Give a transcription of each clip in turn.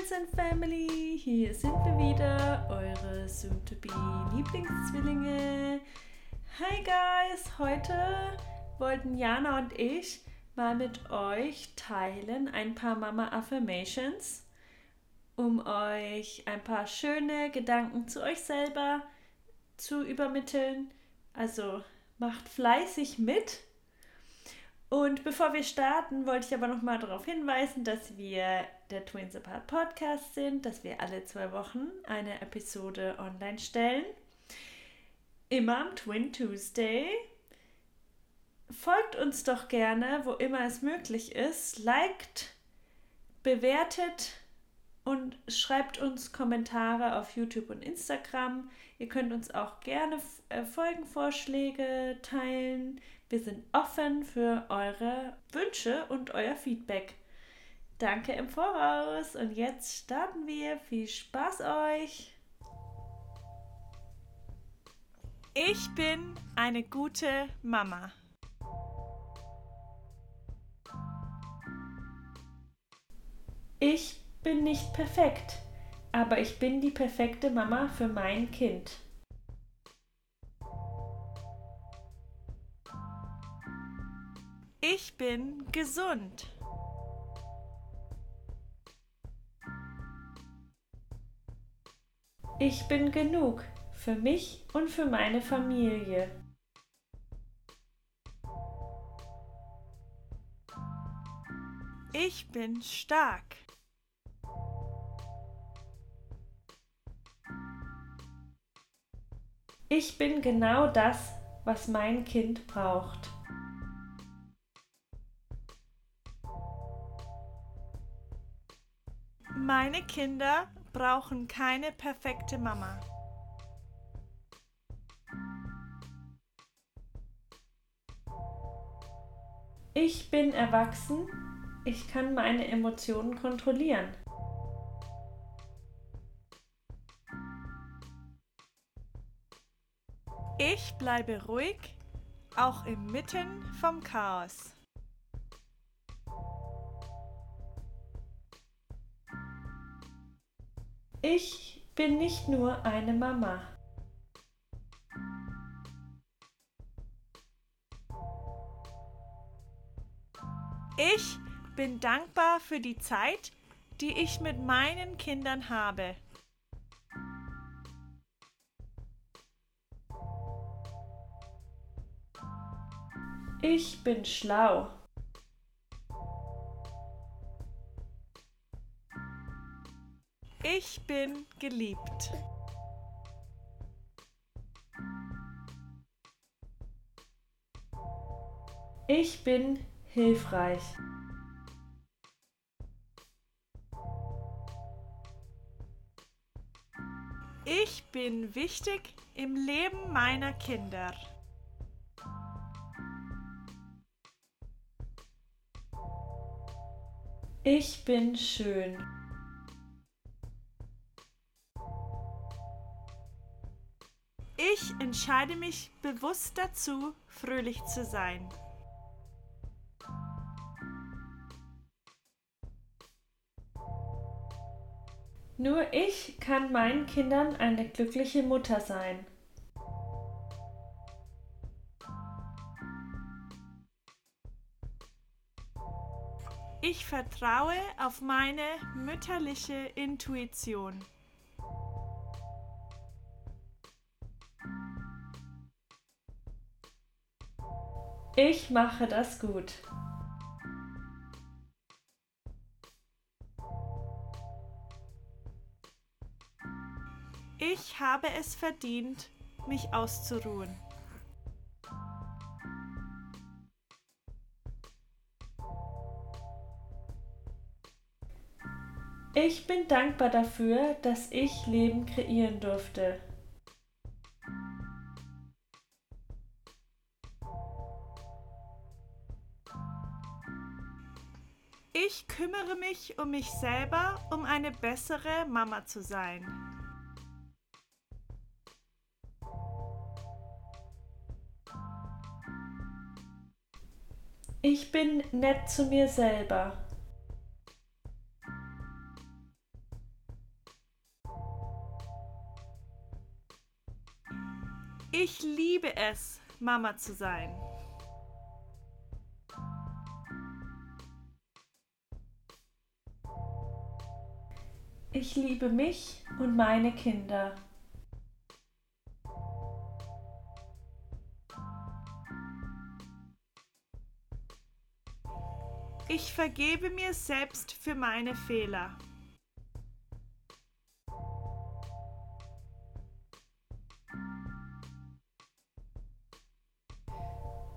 Friends and Family, hier sind wir wieder, eure soon-to-be Lieblingszwillinge. Hi guys, heute wollten Jana und ich mal mit euch teilen ein paar Mama Affirmations, um euch ein paar schöne Gedanken zu euch selber zu übermitteln. Also macht fleißig mit. Und bevor wir starten, wollte ich aber noch mal darauf hinweisen, dass wir der Twins Apart Podcast sind, dass wir alle zwei Wochen eine Episode online stellen. Immer am Twin Tuesday. Folgt uns doch gerne, wo immer es möglich ist. Liked, bewertet und schreibt uns Kommentare auf YouTube und Instagram. Ihr könnt uns auch gerne äh, Folgenvorschläge teilen. Wir sind offen für eure Wünsche und euer Feedback. Danke im Voraus und jetzt starten wir. Viel Spaß euch! Ich bin eine gute Mama. Ich bin nicht perfekt, aber ich bin die perfekte Mama für mein Kind. Ich bin gesund. Ich bin genug für mich und für meine Familie. Ich bin stark. Ich bin genau das, was mein Kind braucht. Meine Kinder brauchen keine perfekte Mama. Ich bin erwachsen, ich kann meine Emotionen kontrollieren. Ich bleibe ruhig, auch inmitten vom Chaos. Ich bin nicht nur eine Mama. Ich bin dankbar für die Zeit, die ich mit meinen Kindern habe. Ich bin schlau. Ich bin geliebt. Ich bin hilfreich. Ich bin wichtig im Leben meiner Kinder. Ich bin schön. Ich entscheide mich bewusst dazu, fröhlich zu sein. Nur ich kann meinen Kindern eine glückliche Mutter sein. Ich vertraue auf meine mütterliche Intuition. Ich mache das gut. Ich habe es verdient, mich auszuruhen. Ich bin dankbar dafür, dass ich Leben kreieren durfte. kümmere mich um mich selber, um eine bessere Mama zu sein. Ich bin nett zu mir selber. Ich liebe es, Mama zu sein. Ich liebe mich und meine Kinder. Ich vergebe mir selbst für meine Fehler.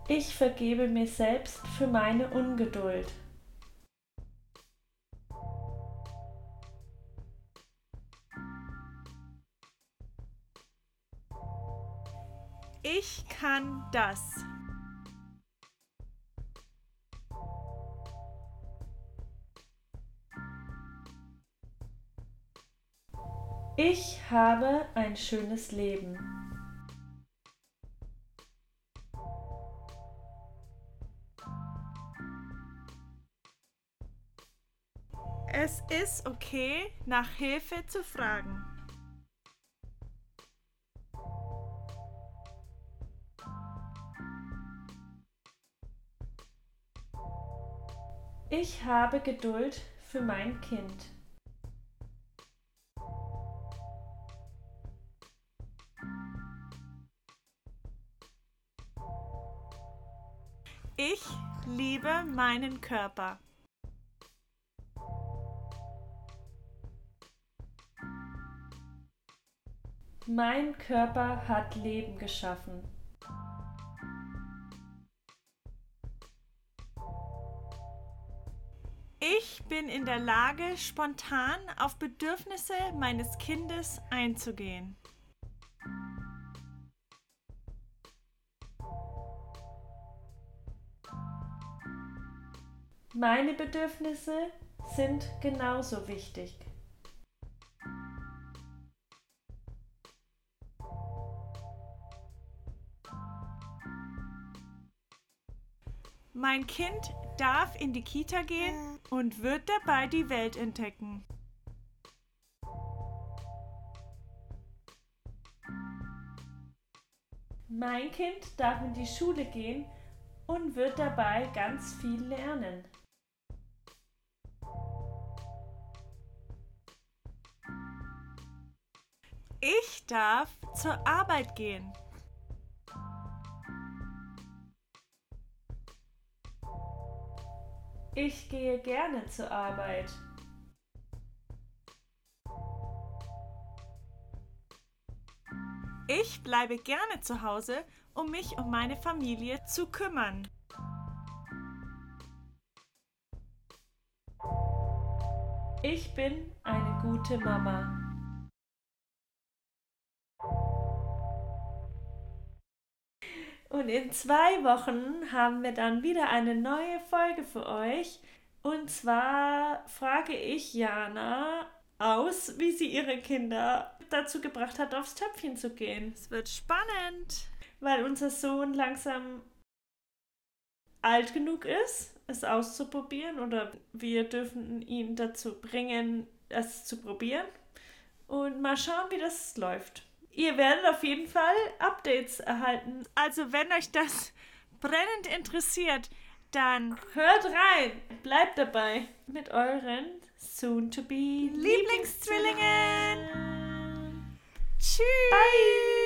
Ich vergebe mir selbst für meine Ungeduld. Ich kann das. Ich habe ein schönes Leben. Es ist okay, nach Hilfe zu fragen. Ich habe Geduld für mein Kind. Ich liebe meinen Körper. Mein Körper hat Leben geschaffen. Ich bin in der Lage, spontan auf Bedürfnisse meines Kindes einzugehen. Meine Bedürfnisse sind genauso wichtig. Mein Kind darf in die Kita gehen und wird dabei die Welt entdecken. Mein Kind darf in die Schule gehen und wird dabei ganz viel lernen. Ich darf zur Arbeit gehen. Ich gehe gerne zur Arbeit. Ich bleibe gerne zu Hause, um mich um meine Familie zu kümmern. Ich bin eine gute Mama. Und in zwei Wochen haben wir dann wieder eine neue Folge für euch. Und zwar frage ich Jana aus, wie sie ihre Kinder dazu gebracht hat, aufs Töpfchen zu gehen. Es wird spannend. Weil unser Sohn langsam alt genug ist, es auszuprobieren oder wir dürfen ihn dazu bringen, es zu probieren. Und mal schauen, wie das läuft. Ihr werdet auf jeden Fall Updates erhalten. Also wenn euch das brennend interessiert, dann hört rein, bleibt dabei mit euren soon-to-be Lieblingszwillingen. Tschüss. Bye.